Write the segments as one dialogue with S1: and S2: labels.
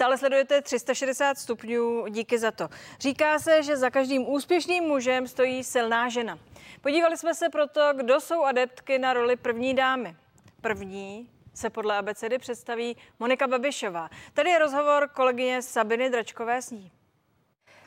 S1: Stále sledujete 360 stupňů, díky za to. Říká se, že za každým úspěšným mužem stojí silná žena. Podívali jsme se proto, kdo jsou adeptky na roli první dámy. První se podle abecedy představí Monika Babišová. Tady je rozhovor kolegyně Sabiny Dračkové s ní.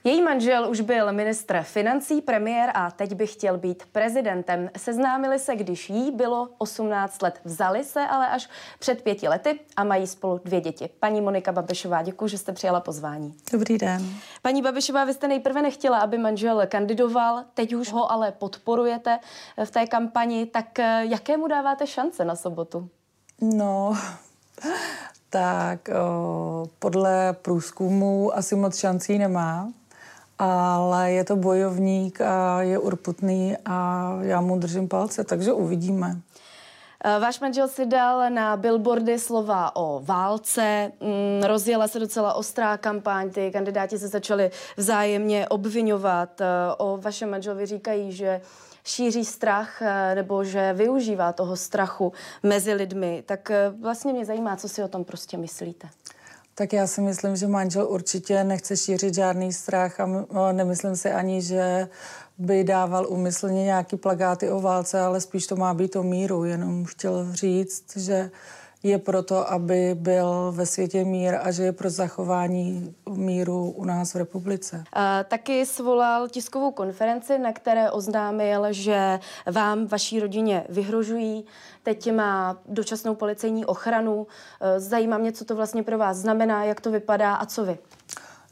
S2: Její manžel už byl ministr financí, premiér a teď by chtěl být prezidentem. Seznámili se, když jí bylo 18 let. Vzali se ale až před pěti lety a mají spolu dvě děti. Paní Monika Babišová, děkuji, že jste přijala pozvání.
S3: Dobrý den.
S2: Paní Babišová, vy jste nejprve nechtěla, aby manžel kandidoval, teď už ho ale podporujete v té kampani. Tak eh, jakému dáváte šance na sobotu?
S3: No, tak o, podle průzkumu asi moc šancí nemá ale je to bojovník a je urputný a já mu držím palce, takže uvidíme.
S2: Eh, váš manžel si dal na billboardy slova o válce, mm, rozjela se docela ostrá kampaň, ty kandidáti se začali vzájemně obvinovat. Eh, o vašem manželovi říkají, že šíří strach eh, nebo že využívá toho strachu mezi lidmi. Tak vlastně mě zajímá, co si o tom prostě myslíte.
S3: Tak já si myslím, že manžel určitě nechce šířit žádný strach a nemyslím si ani, že by dával umyslně nějaký plagáty o válce, ale spíš to má být o míru. Jenom chtěl říct, že je proto, aby byl ve světě mír a že je pro zachování míru u nás v republice.
S2: A, taky svolal tiskovou konferenci, na které oznámil, že vám, vaší rodině vyhrožují. Teď má dočasnou policejní ochranu. E, zajímá mě, co to vlastně pro vás znamená, jak to vypadá a co vy.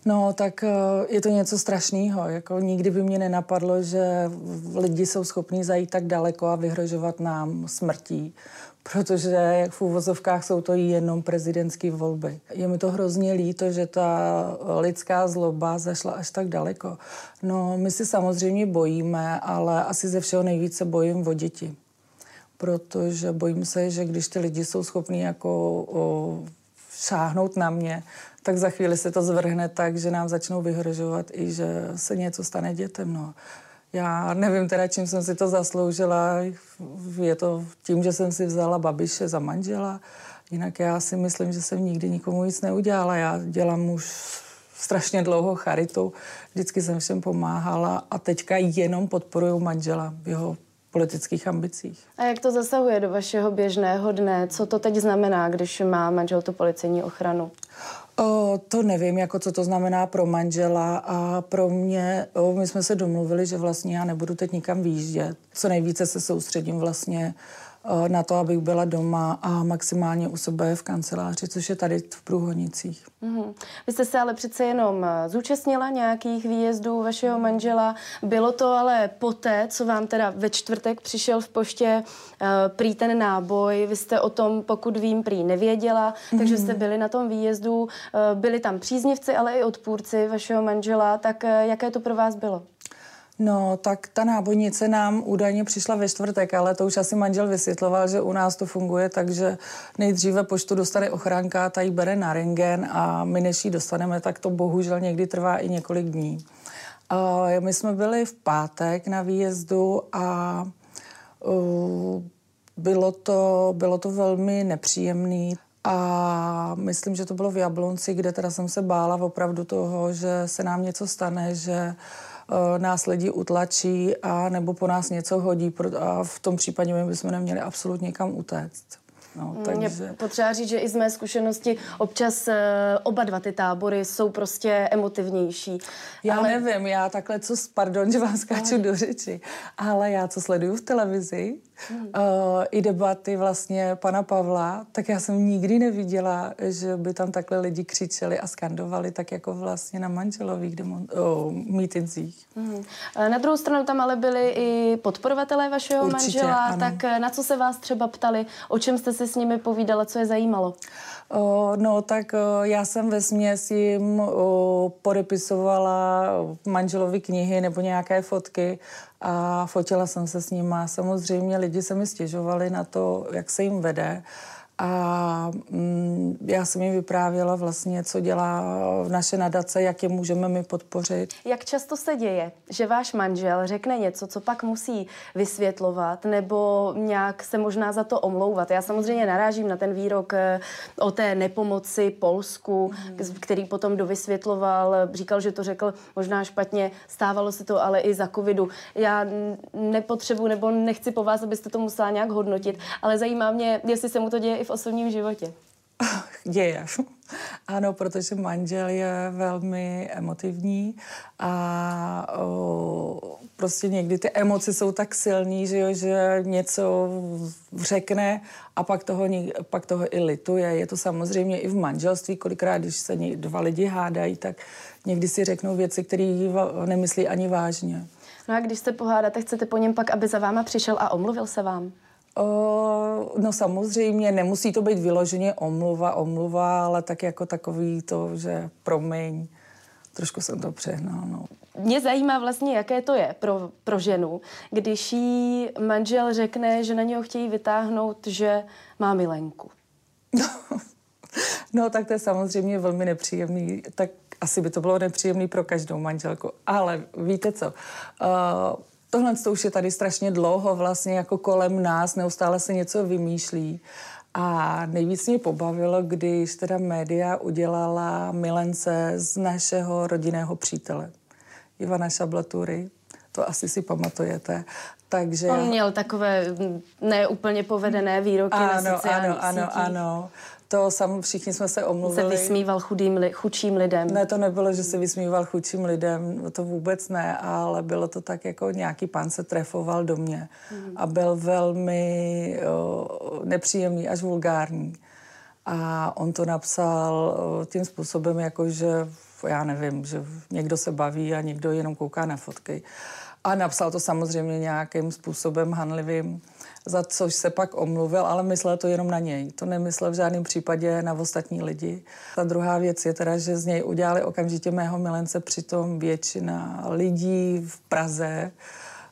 S3: No, tak e, je to něco strašného. Jako nikdy by mě nenapadlo, že lidi jsou schopní zajít tak daleko a vyhrožovat nám smrtí protože jak v úvozovkách jsou to jenom prezidentské volby. Je mi to hrozně líto, že ta lidská zloba zašla až tak daleko. No, my si samozřejmě bojíme, ale asi ze všeho nejvíce bojím o děti. Protože bojím se, že když ty lidi jsou schopní jako o, šáhnout na mě, tak za chvíli se to zvrhne tak, že nám začnou vyhrožovat i že se něco stane dětem. No. Já nevím teda, čím jsem si to zasloužila. Je to tím, že jsem si vzala babiše za manžela. Jinak já si myslím, že jsem nikdy nikomu nic neudělala. Já dělám už strašně dlouho charitu. Vždycky jsem všem pomáhala a teďka jenom podporuju manžela v jeho politických ambicích.
S2: A jak to zasahuje do vašeho běžného dne? Co to teď znamená, když má manžel tu policejní ochranu?
S3: O, to nevím, jako co to znamená pro manžela a pro mě, o, my jsme se domluvili, že vlastně já nebudu teď nikam výjíždět. Co nejvíce se soustředím vlastně na to, abych byla doma a maximálně u sebe v kanceláři, což je tady v Průhonicích. Mm-hmm.
S2: Vy jste se ale přece jenom eh, zúčastnila nějakých výjezdů vašeho manžela. Bylo to ale poté, co vám teda ve čtvrtek přišel v poště uh, prý ten náboj. Vy jste o tom, pokud vím, prý nevěděla, mm-hmm. takže jste byli na tom výjezdu. Uh, byli tam příznivci, ale i odpůrci vašeho manžela. Tak uh, jaké to pro vás bylo?
S3: No, tak ta nábojnice nám údajně přišla ve čtvrtek, ale to už asi manžel vysvětloval, že u nás to funguje, takže nejdříve poštu dostane ochránka, ta ji bere na rengen a my než ji dostaneme, tak to bohužel někdy trvá i několik dní. Uh, my jsme byli v pátek na výjezdu a uh, bylo to, bylo to velmi nepříjemné. A myslím, že to bylo v Jablonci, kde teda jsem se bála opravdu toho, že se nám něco stane, že uh, nás lidi utlačí a nebo po nás něco hodí a v tom případě my bychom neměli absolutně kam utéct.
S2: No, takže... Mě potřeba říct, že i z mé zkušenosti občas uh, oba dva ty tábory jsou prostě emotivnější.
S3: Já ale... nevím, já takhle, co, pardon, že vám skáču ale... do řeči, ale já, co sleduju v televizi, hmm. uh, i debaty vlastně pana Pavla, tak já jsem nikdy neviděla, že by tam takhle lidi křičeli a skandovali, tak jako vlastně na manželových demon, uh, mítincích. Hmm.
S2: Na druhou stranu tam ale byli i podporovatelé vašeho Určitě, manžela, ano. tak na co se vás třeba ptali, o čem jste si s nimi povídala, co je zajímalo?
S3: No tak já jsem ve směs jim podepisovala manželovi knihy nebo nějaké fotky a fotila jsem se s nimi. Samozřejmě lidi se mi stěžovali na to, jak se jim vede A mm, já jsem jim vyprávěla vlastně, co dělá v naše nadace, jak je můžeme my podpořit.
S2: Jak často se děje, že váš manžel řekne něco, co pak musí vysvětlovat, nebo nějak se možná za to omlouvat? Já samozřejmě narážím na ten výrok eh, o té nepomoci Polsku, mm. který potom dovysvětloval, říkal, že to řekl možná špatně, stávalo se to ale i za covidu. Já nepotřebuji nebo nechci po vás, abyste to musela nějak hodnotit, ale zajímá mě, jestli se mu to děje i v osobním životě.
S3: Děje. Ano, protože manžel je velmi emotivní a o, prostě někdy ty emoce jsou tak silný, že, jo, že něco řekne a pak toho, pak toho i lituje. Je to samozřejmě i v manželství, kolikrát, když se dva lidi hádají, tak někdy si řeknou věci, které nemyslí ani vážně.
S2: No a když se pohádáte, chcete po něm pak, aby za váma přišel a omluvil se vám?
S3: O, no samozřejmě, nemusí to být vyloženě omluva, omluva, ale tak jako takový to, že promiň, trošku jsem to přehnal, no.
S2: Mě zajímá vlastně, jaké to je pro, pro ženu, když jí manžel řekne, že na něho chtějí vytáhnout, že má milenku.
S3: no, tak to je samozřejmě velmi nepříjemný. Tak asi by to bylo nepříjemný pro každou manželku. Ale víte co? Uh, tohle to už je tady strašně dlouho vlastně jako kolem nás, neustále se něco vymýšlí. A nejvíc mě pobavilo, když teda média udělala milence z našeho rodinného přítele, Ivana Šablatury. To asi si pamatujete.
S2: Takže On měl takové neúplně povedené výroky ano, na sociálních
S3: ano, ano,
S2: sítích.
S3: ano. To sam všichni jsme se omluvili.
S2: Se vysmíval chudým, li, chudším lidem.
S3: Ne, to nebylo, že se vysmíval chudším lidem, to vůbec ne, ale bylo to tak, jako nějaký pán se trefoval do mě mm. a byl velmi o, nepříjemný, až vulgární. A on to napsal o, tím způsobem, jako že já nevím, že někdo se baví a někdo jenom kouká na fotky. A napsal to samozřejmě nějakým způsobem hanlivým za což se pak omluvil, ale myslel to jenom na něj. To nemyslel v žádném případě na ostatní lidi. Ta druhá věc je teda, že z něj udělali okamžitě mého milence, přitom většina lidí v Praze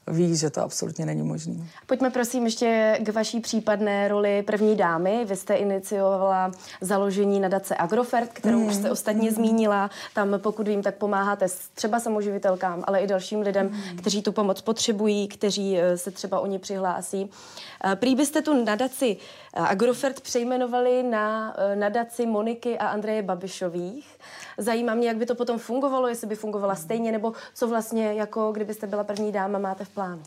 S3: ví, že to absolutně není možné.
S2: Pojďme prosím ještě k vaší případné roli první dámy. Vy jste iniciovala založení nadace Agrofert, kterou mm. už jste ostatně mm. zmínila. Tam, pokud vím, tak pomáháte třeba samoživitelkám, ale i dalším lidem, mm. kteří tu pomoc potřebují, kteří eh, se třeba o ní přihlásí. Eh, prý byste tu nadaci eh, Agrofert přejmenovali na nadaci Moniky a Andreje Babišových. Zajímá mě, jak by to potom fungovalo, jestli by fungovala stejně, nebo co vlastně, jako kdybyste byla první dáma, máte v plánu?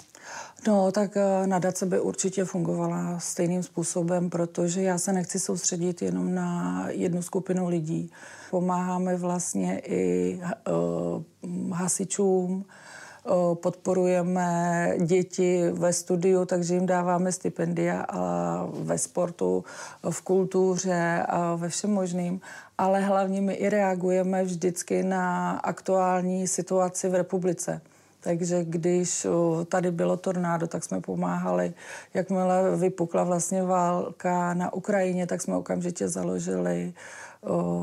S3: No, tak eh, nadace by určitě fungovala stejným způsobem, protože já se nechci soustředit jenom na jednu skupinu lidí. Pomáháme vlastně i uh, hasičům, podporujeme děti ve studiu, takže jim dáváme stipendia a ve sportu, v kultuře a ve všem možným. Ale hlavně my i reagujeme vždycky na aktuální situaci v republice. Takže když tady bylo tornádo, tak jsme pomáhali. Jakmile vypukla vlastně válka na Ukrajině, tak jsme okamžitě založili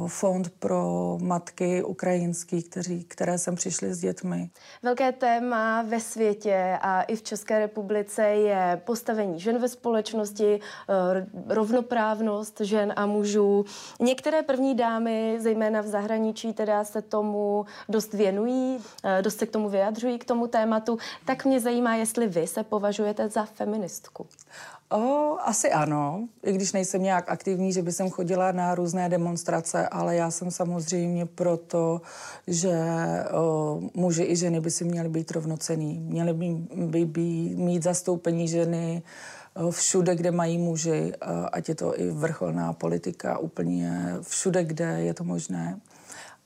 S3: fond pro matky ukrajinský, kteří, které sem přišly s dětmi.
S2: Velké téma ve světě a i v České republice je postavení žen ve společnosti, rovnoprávnost žen a mužů. Některé první dámy, zejména v zahraničí, teda se tomu dost věnují, dost se k tomu vyjadřují, k tomu tématu. Tak mě zajímá, jestli vy se považujete za feministku.
S3: O, asi ano, i když nejsem nějak aktivní, že by jsem chodila na různé demonstrace, ale já jsem samozřejmě proto, že o, muži i ženy by si měly být rovnocený. Měly by, by, by mít zastoupení ženy o, všude, kde mají muži, ať je to i vrcholná politika, úplně všude, kde je to možné.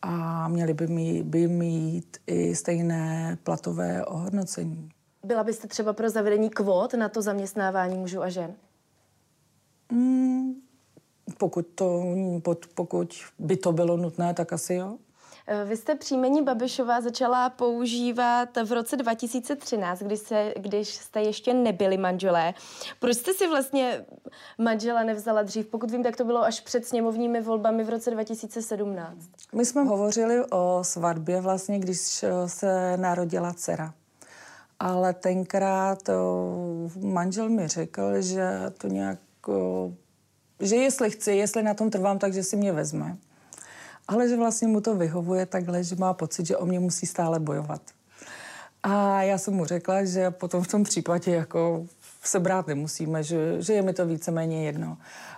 S3: A měli by mít, by mít i stejné platové ohodnocení.
S2: Byla byste třeba pro zavedení kvót na to zaměstnávání mužů a žen?
S3: Mm, pokud, to, pokud by to bylo nutné, tak asi jo.
S2: Eh, vy jste příjmení Babišová začala používat v roce 2013, když, se, když jste ještě nebyli manželé. Proč jste si vlastně manžela nevzala dřív? Pokud vím, tak to bylo až před sněmovními volbami v roce 2017.
S3: My jsme hovořili o svatbě vlastně, když se narodila dcera ale tenkrát manžel mi řekl, že to nějak že jestli chci, jestli na tom trvám, takže si mě vezme. Ale že vlastně mu to vyhovuje takhle, že má pocit, že o mě musí stále bojovat. A já jsem mu řekla, že potom v tom případě jako se brát nemusíme, že, že je mi to víceméně jedno.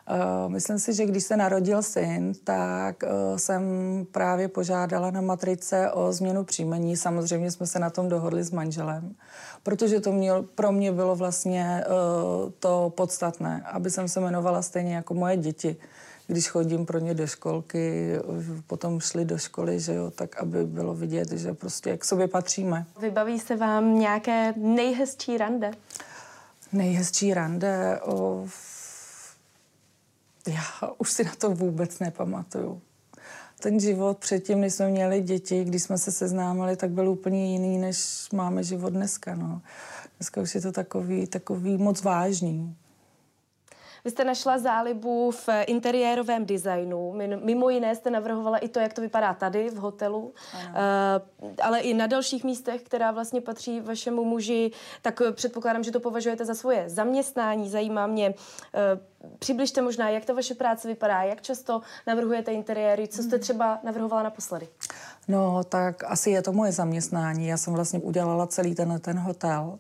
S3: Uh, myslím si, že když se narodil syn, tak uh, jsem právě požádala na matrice o změnu příjmení. Samozřejmě jsme se na tom dohodli s manželem, protože to mě, pro mě bylo vlastně uh, to podstatné, aby jsem se jmenovala stejně jako moje děti když chodím pro ně do školky, potom šli do školy, že jo, tak aby bylo vidět, že prostě jak sobě patříme.
S2: Vybaví se vám nějaké nejhezčí rande?
S3: Nejhezčí rande? O... Já už si na to vůbec nepamatuju. Ten život předtím, když jsme měli děti, když jsme se seznámili, tak byl úplně jiný, než máme život dneska. No. Dneska už je to takový, takový moc vážný.
S2: Vy jste našla zálibu v interiérovém designu. Mimo jiné jste navrhovala i to, jak to vypadá tady v hotelu, ano. Uh, ale i na dalších místech, která vlastně patří vašemu muži, tak předpokládám, že to považujete za svoje zaměstnání. Zajímá mě, uh, přibližte možná, jak ta vaše práce vypadá, jak často navrhujete interiéry, co jste hmm. třeba navrhovala naposledy?
S3: No, tak asi je to moje zaměstnání. Já jsem vlastně udělala celý ten, ten hotel.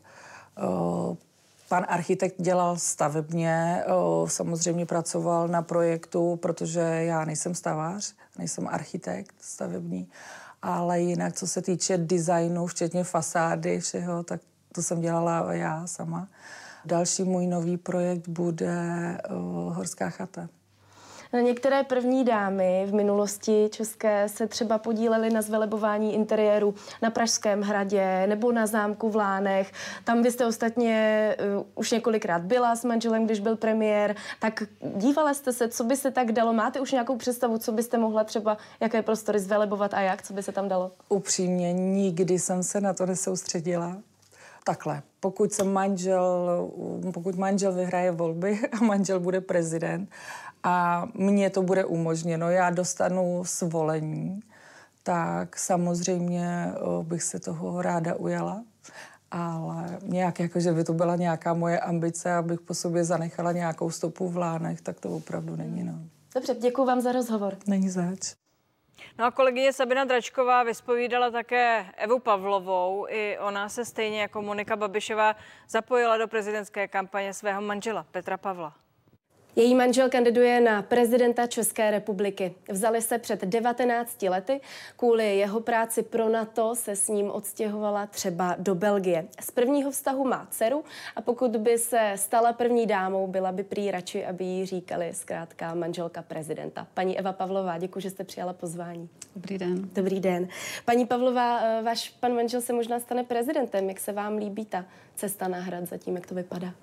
S3: Pan architekt dělal stavebně, samozřejmě pracoval na projektu, protože já nejsem stavář, nejsem architekt stavební, ale jinak, co se týče designu, včetně fasády, všeho, tak to jsem dělala já sama. Další můj nový projekt bude Horská chata.
S2: No, některé první dámy v minulosti české se třeba podílely na zvelebování interiéru na Pražském hradě nebo na zámku v Lánech. Tam vy jste ostatně uh, už několikrát byla s manželem, když byl premiér. Tak dívala jste se, co by se tak dalo? Máte už nějakou představu, co byste mohla třeba, jaké prostory zvelebovat a jak, co by se tam dalo?
S3: Upřímně, nikdy jsem se na to nesoustředila takhle. Pokud jsem manžel, pokud manžel vyhraje volby a manžel bude prezident a mně to bude umožněno, já dostanu svolení, tak samozřejmě bych se toho ráda ujala. Ale nějak jako, že by to byla nějaká moje ambice, abych po sobě zanechala nějakou stopu v lánech, tak to opravdu není. No.
S2: Dobře, děkuji vám za rozhovor.
S3: Není zač.
S1: No a kolegyně Sabina Dračková vyspovídala také Evu Pavlovou. I ona se stejně jako Monika Babišová zapojila do prezidentské kampaně svého manžela Petra Pavla.
S2: Její manžel kandiduje na prezidenta České republiky. Vzali se před 19 lety. Kvůli jeho práci pro NATO se s ním odstěhovala třeba do Belgie. Z prvního vztahu má dceru a pokud by se stala první dámou, byla by prý radši, aby jí říkali zkrátka manželka prezidenta. Paní Eva Pavlová, děkuji, že jste přijala pozvání.
S4: Dobrý den.
S2: Dobrý den. Paní Pavlová, eh, váš pan manžel se možná stane prezidentem. Jak se vám líbí ta cesta na hrad zatím, jak to vypadá?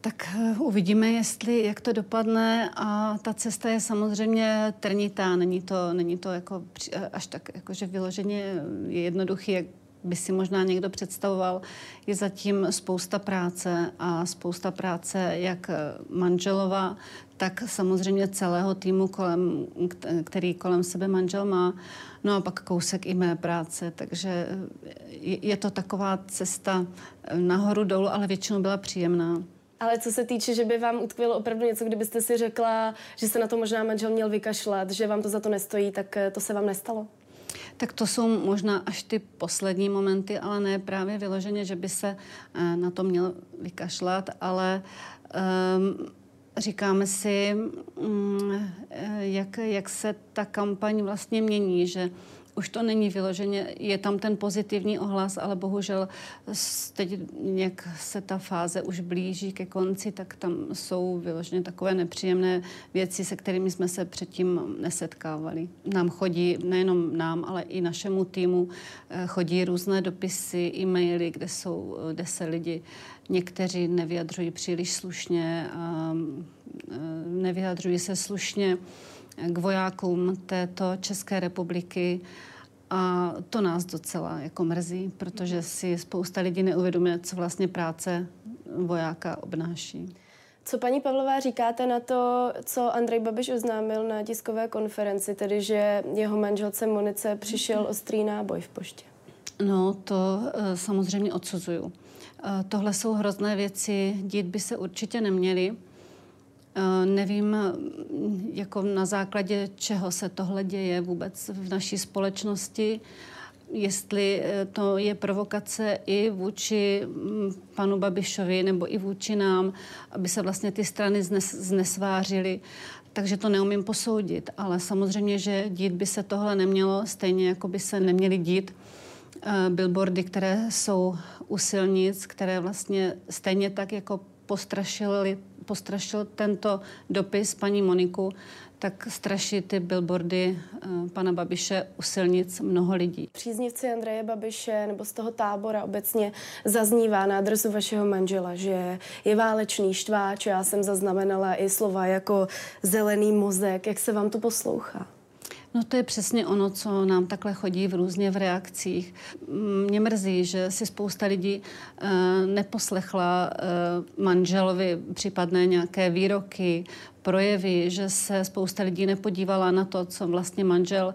S4: Tak eh, uvidíme, jestli, jak to dopadne a ta cesta je samozřejmě trnitá, není to, není to jako eh, až tak jakože vyloženě je jednoduchý, jak by si možná někdo představoval, je zatím spousta práce a spousta práce jak manželova, tak samozřejmě celého týmu, kolem, který kolem sebe manžel má. No a pak kousek i mé práce, takže je to taková cesta nahoru dolů, ale většinou byla příjemná.
S2: Ale co se týče, že by vám utkvělo opravdu něco, kdybyste si řekla, že se na to možná manžel měl vykašlat, že vám to za to nestojí, tak eh, to se vám nestalo?
S4: Tak to jsou možná až ty poslední momenty, ale ne právě vyloženě, že by se eh, na to měl vykašlat, ale um, říkáme si, um, jak, jak se ta kampaň vlastně mění, že už to není vyloženě, je tam ten pozitivní ohlas, ale bohužel teď jak se ta fáze už blíží ke konci, tak tam jsou vyloženě takové nepříjemné věci, se kterými jsme se předtím nesetkávali. Nám chodí, nejenom nám, ale i našemu týmu, eh, chodí různé dopisy, e-maily, kde, jsou, kde se lidi někteří nevyjadřují příliš slušně, eh, nevyjadřují se slušně k vojákům této České republiky. A to nás docela jako mrzí, protože si spousta lidí neuvědomuje, co vlastně práce vojáka obnáší.
S2: Co paní Pavlová říkáte na to, co Andrej Babiš oznámil na tiskové konferenci, tedy že jeho manželce Monice přišel ostrý náboj v poště?
S4: No, to uh, samozřejmě odsuzuju. Uh, tohle jsou hrozné věci, dít by se určitě neměly. Nevím, jako na základě čeho se tohle děje vůbec v naší společnosti jestli eh, to je provokace i vůči mm, panu Babišovi nebo i vůči nám, aby se vlastně ty strany znes, znesvářily. Takže to neumím posoudit, ale samozřejmě, že dít by se tohle nemělo, stejně jako by se neměly dít uh, billboardy, které jsou u silnic, které vlastně stejně tak jako postrašili, postrašil tento dopis paní Moniku, tak straší ty billboardy uh, pana Babiše u silnic mnoho lidí.
S2: Příznivci Andreje Babiše nebo z toho tábora obecně zaznívá na adresu vašeho manžela, že je válečný štváč. Já jsem zaznamenala i slova jako zelený mozek. Jak se vám to poslouchá?
S4: No to je přesně ono, co nám takhle chodí v různě v reakcích. Mě mrzí, že si spousta lidí uh, neposlechla uh, manželovi případné nějaké výroky, projevy, že se spousta lidí nepodívala na to, co vlastně manžel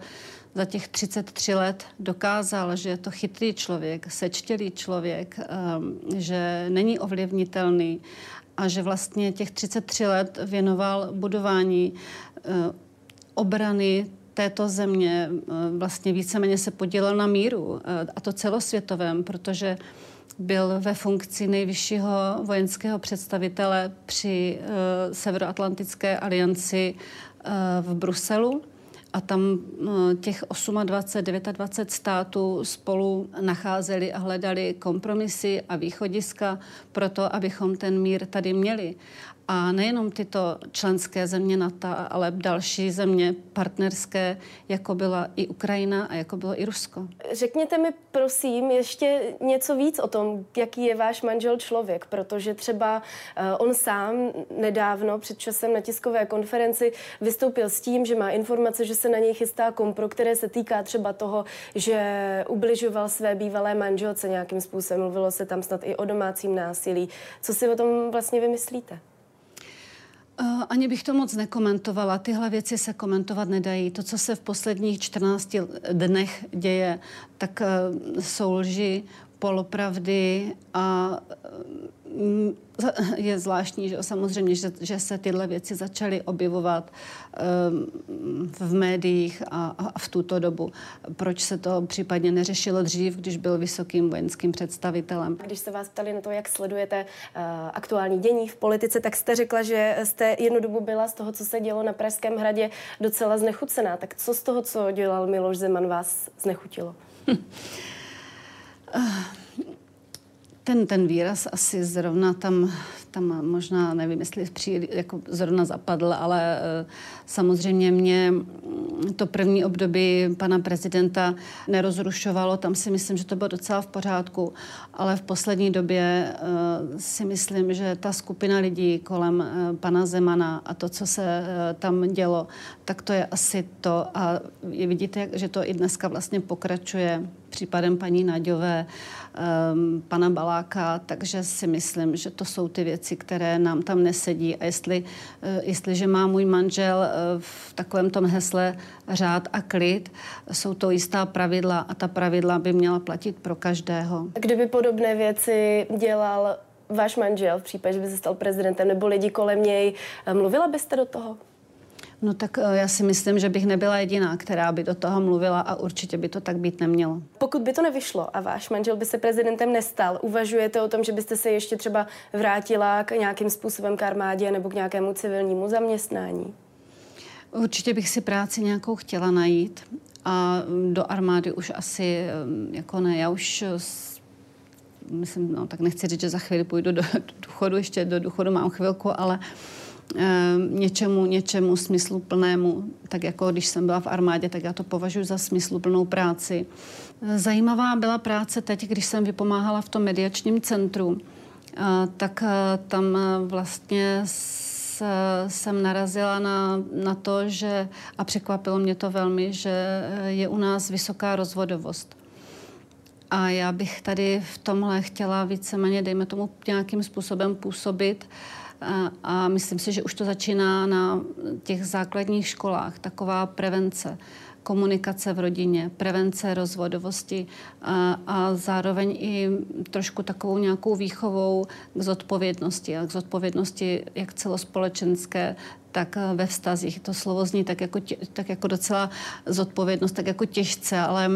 S4: za těch 33 let dokázal, že je to chytrý člověk, sečtělý člověk, um, že není ovlivnitelný a že vlastně těch 33 let věnoval budování obrany této země eh, vlastně víceméně se podílel na míru, eh, a to celosvětovém, protože byl ve funkci nejvyššího vojenského představitele při uh, Severoatlantické alianci v Bruselu a tam těch 28, 29 států spolu nacházeli a hledali kompromisy a východiska pro to, abychom ten mír tady měli. A nejenom tyto členské země NATO, ale další země partnerské, jako byla i Ukrajina a jako bylo i Rusko.
S2: Řekněte mi prosím ještě něco víc o tom, jaký je váš manžel člověk, protože třeba uh, on sám nedávno před časem na tiskové konferenci vystoupil s tím, že má informace, že se na něj chystá kompro, které se týká třeba toho, že ubližoval své bývalé manželce nějakým způsobem. Mluvilo se tam snad i o domácím násilí. Co si o tom vlastně vymyslíte?
S4: Uh, ani bych to moc nekomentovala. Tyhle věci se komentovat nedají. To, co se v posledních 14 dnech děje, tak uh, jsou lži, polopravdy a uh, je zvláštní, že samozřejmě, že, že se tyhle věci začaly objevovat um, v médiích a, a v tuto dobu. Proč se to případně neřešilo dřív, když byl vysokým vojenským představitelem?
S2: Když se vás ptali na to, jak sledujete uh, aktuální dění v politice, tak jste řekla, že jste jednu dobu byla z toho, co se dělo na Pražském hradě, docela znechucená. Tak co z toho, co dělal Miloš Zeman, vás znechutilo? Hm.
S4: Ten, ten výraz asi zrovna tam, tam možná, nevím, jestli příliš, jako zrovna zapadl, ale uh, samozřejmě mě to první období pana prezidenta nerozrušovalo. Tam si myslím, že to bylo docela v pořádku, ale v poslední době uh, si myslím, že ta skupina lidí kolem uh, pana Zemana a to, co se tam dělo, tak to je asi to. A vidíte, že to i dneska vlastně pokračuje případem paní Naďové, um, pana Baláka, takže si myslím, že to jsou ty věci, které nám tam nesedí. A jestli, uh, jestliže má můj manžel uh, v takovém tom hesle řád a klid, jsou to jistá pravidla a ta pravidla by měla platit pro každého.
S2: Kdyby podobné věci dělal váš manžel v případě, že by se stal prezidentem nebo lidi kolem něj, mluvila byste do toho?
S4: No tak eh, já si myslím, že bych nebyla jediná, která by do toho mluvila a určitě by to tak být nemělo.
S2: Pokud by to nevyšlo a váš manžel by se prezidentem nestal, uvažujete o tom, že byste se ještě třeba vrátila k nějakým způsobem k armádě nebo k nějakému civilnímu zaměstnání?
S4: Určitě bych si práci nějakou chtěla najít a do armády už asi eh, jako ne. Já už myslím, no tak nechci říct, že za chvíli půjdu do důchodu, ještě do důchodu mám chvilku, ale uh, Eh, něčemu, něčemu smysluplnému, tak jako když jsem byla v armádě, tak já to považuji za smysluplnou práci. Eh, zajímavá byla práce teď, když jsem vypomáhala v tom mediačním centru, eh, tak tam vlastně jsem narazila na, na to, že, a překvapilo mě to velmi, že je u nás vysoká rozvodovost. A já bych tady v tomhle chtěla víceméně, dejme tomu, nějakým způsobem působit, a, a myslím si, že už to začíná na těch základních školách, taková prevence. komunikace v rodině, prevence rozvodovosti a, a zároveň i trošku takovou nějakou výchovou k zodpovědnosti a k zodpovědnosti jak celospolečenské, tak ve vztazích. To slovo zní tak jako, tě, tak jako docela zodpovědnost, tak jako těžce, ale,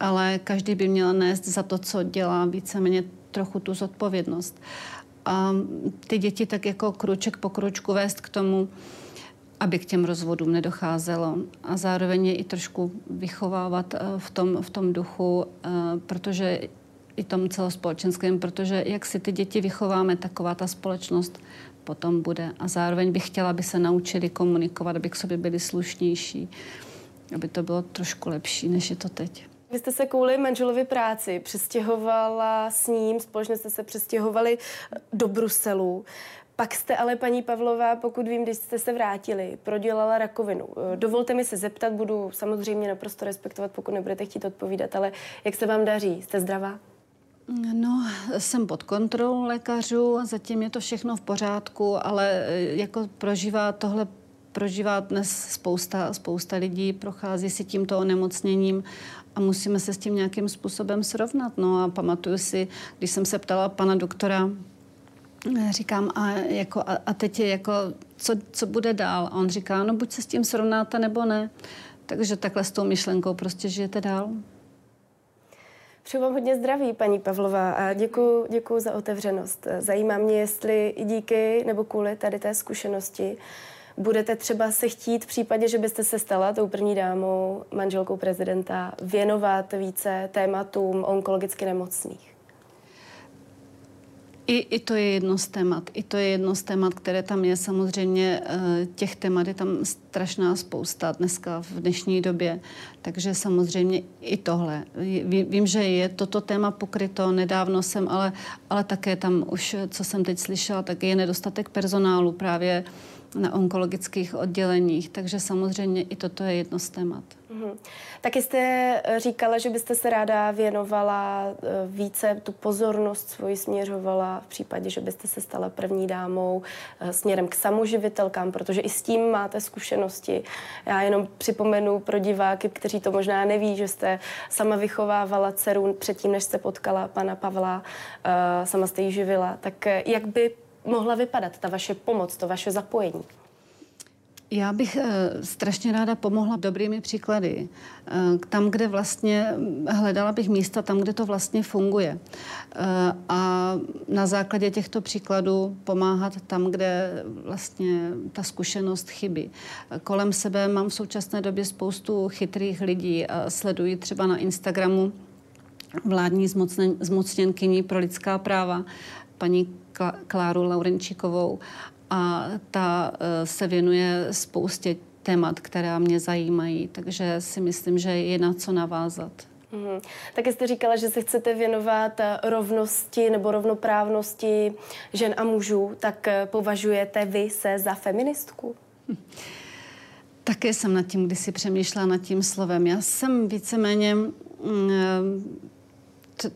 S4: ale každý by měl nést za to, co dělá, víceméně trochu tu zodpovědnost. A ty děti tak jako kruček po kručku vést k tomu, aby k těm rozvodům nedocházelo. A zároveň je i trošku vychovávat eh, v tom, v tom duchu, eh, protože i tom celospolečenském, protože jak si ty děti vychováme, taková ta společnost potom bude. A zároveň bych chtěla, aby se naučili komunikovat, aby k sobě byli slušnější, aby to bylo trošku lepší, než je to teď.
S2: Vy jste se kvůli manželovi práci přestěhovala s ním, společně jste se přestěhovali do Bruselu. Pak jste ale, paní Pavlová, pokud vím, když jste se vrátili, prodělala rakovinu. Dovolte mi se zeptat, budu samozřejmě naprosto respektovat, pokud nebudete chtít odpovídat, ale jak se vám daří? Jste zdravá?
S4: No, jsem pod kontrolou lékařů, zatím je to všechno v pořádku, ale eh, jako prožívá tohle prožívá dnes spousta, spousta lidí, prochází si tímto onemocněním a musíme se s tím nějakým způsobem srovnat. No a pamatuju si, když jsem se ptala pana doktora, říkám, a, jako, a, a teď je jako, co, co bude dál? A on říká, no buď se s tím srovnáte, nebo ne. Takže takhle s tou myšlenkou prostě žijete dál.
S2: Přeju vám hodně zdraví, paní Pavlová, a děkuji, děkuji za otevřenost. Zajímá mě, jestli i díky nebo kvůli tady té zkušenosti budete třeba se chtít v případě, že byste se stala tou první dámou, manželkou prezidenta, věnovat více tématům onkologicky nemocných?
S4: I, I to je jedno z témat. I to je jedno z témat, které tam je. Samozřejmě eh, těch témat je tam strašná spousta dneska v dnešní době. Takže samozřejmě i tohle. Vím, že je toto téma pokryto. Nedávno jsem, ale, ale také tam už, co jsem teď slyšela, tak je nedostatek personálu právě na onkologických odděleních, takže samozřejmě i toto je jedno z témat. Mm-hmm.
S2: Taky jste eh, říkala, že byste se ráda věnovala eh, více, tu pozornost svoji směřovala v případě, že byste se stala první dámou eh, směrem k samoživitelkám, protože i s tím máte zkušenosti. Já jenom připomenu pro diváky, kteří to možná neví, že jste sama vychovávala dceru předtím, než jste potkala pana Pavla, sama jste ji živila. Tak jak by mohla vypadat ta vaše pomoc, to vaše zapojení?
S4: Já bych e, strašně ráda pomohla dobrými příklady. E, tam, kde vlastně hledala bych místa, tam, kde to vlastně funguje. E, a na základě těchto příkladů pomáhat tam, kde vlastně ta zkušenost chybí. Kolem sebe mám v současné době spoustu chytrých lidí a sleduji třeba na Instagramu vládní zmocněnkyní pro lidská práva, paní Kláru Laurenčíkovou a ta eh, se věnuje spoustě témat, která mě zajímají, takže si myslím, že je na co navázat. Mm-hmm.
S2: Tak jste říkala, že se chcete věnovat eh, rovnosti nebo rovnoprávnosti žen a mužů, tak eh, považujete vy se za feministku? Hm.
S4: Také jsem nad tím kdysi přemýšlela nad tím slovem. Já jsem víceméně mm,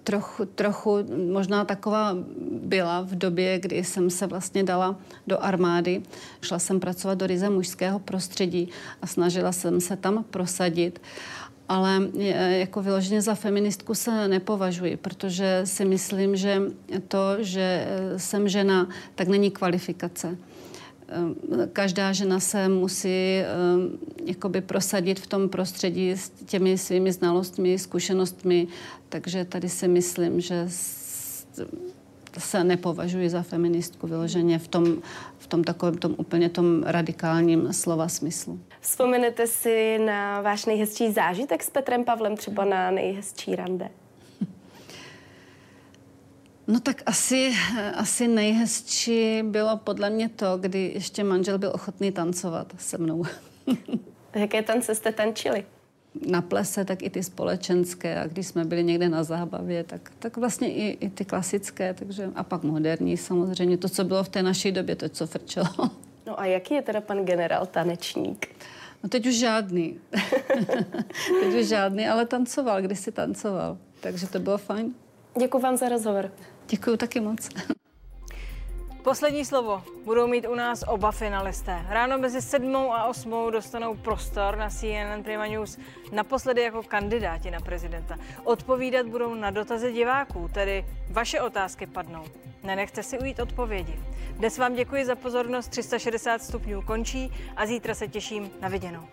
S4: trochu, trochu možná taková byla v době, kdy jsem se vlastně dala do armády. Šla jsem pracovat do ryze mužského prostředí a snažila jsem se tam prosadit. Ale jako vyloženě za feministku se nepovažuji, protože si myslím, že to, že jsem žena, tak není kvalifikace. Ehm, každá žena se musí ehm, jakoby prosadit v tom prostředí s těmi svými znalostmi, zkušenostmi, takže tady si myslím, že se nepovažuji za feministku vyloženě v tom, v tom takovém tom úplně tom radikálním slova smyslu.
S2: Vzpomenete si na váš nejhezčí zážitek s Petrem Pavlem, třeba na nejhezčí rande?
S4: No tak asi, asi nejhezčí bylo podle mě to, kdy ještě manžel byl ochotný tancovat se mnou.
S2: Jaké tance jste tančili?
S4: Na plese, tak i ty společenské. A když jsme byli někde na zábavě, tak, tak vlastně i, i ty klasické. Takže, a pak moderní samozřejmě. To, co bylo v té naší době, to, co frčelo.
S2: No a jaký je teda pan generál tanečník?
S4: No teď už žádný. teď už žádný, ale tancoval, když si tancoval. Takže to bylo fajn.
S2: Děkuji vám za rozhovor.
S4: Děkuji taky moc.
S1: Poslední slovo budou mít u nás oba finalisté. Ráno mezi sedmou a osmou dostanou prostor na CNN Prima News naposledy jako kandidáti na prezidenta. Odpovídat budou na dotazy diváků, tedy vaše otázky padnou. Nenechte si ujít odpovědi. Dnes vám děkuji za pozornost, 360 stupňů končí a zítra se těším na viděnou.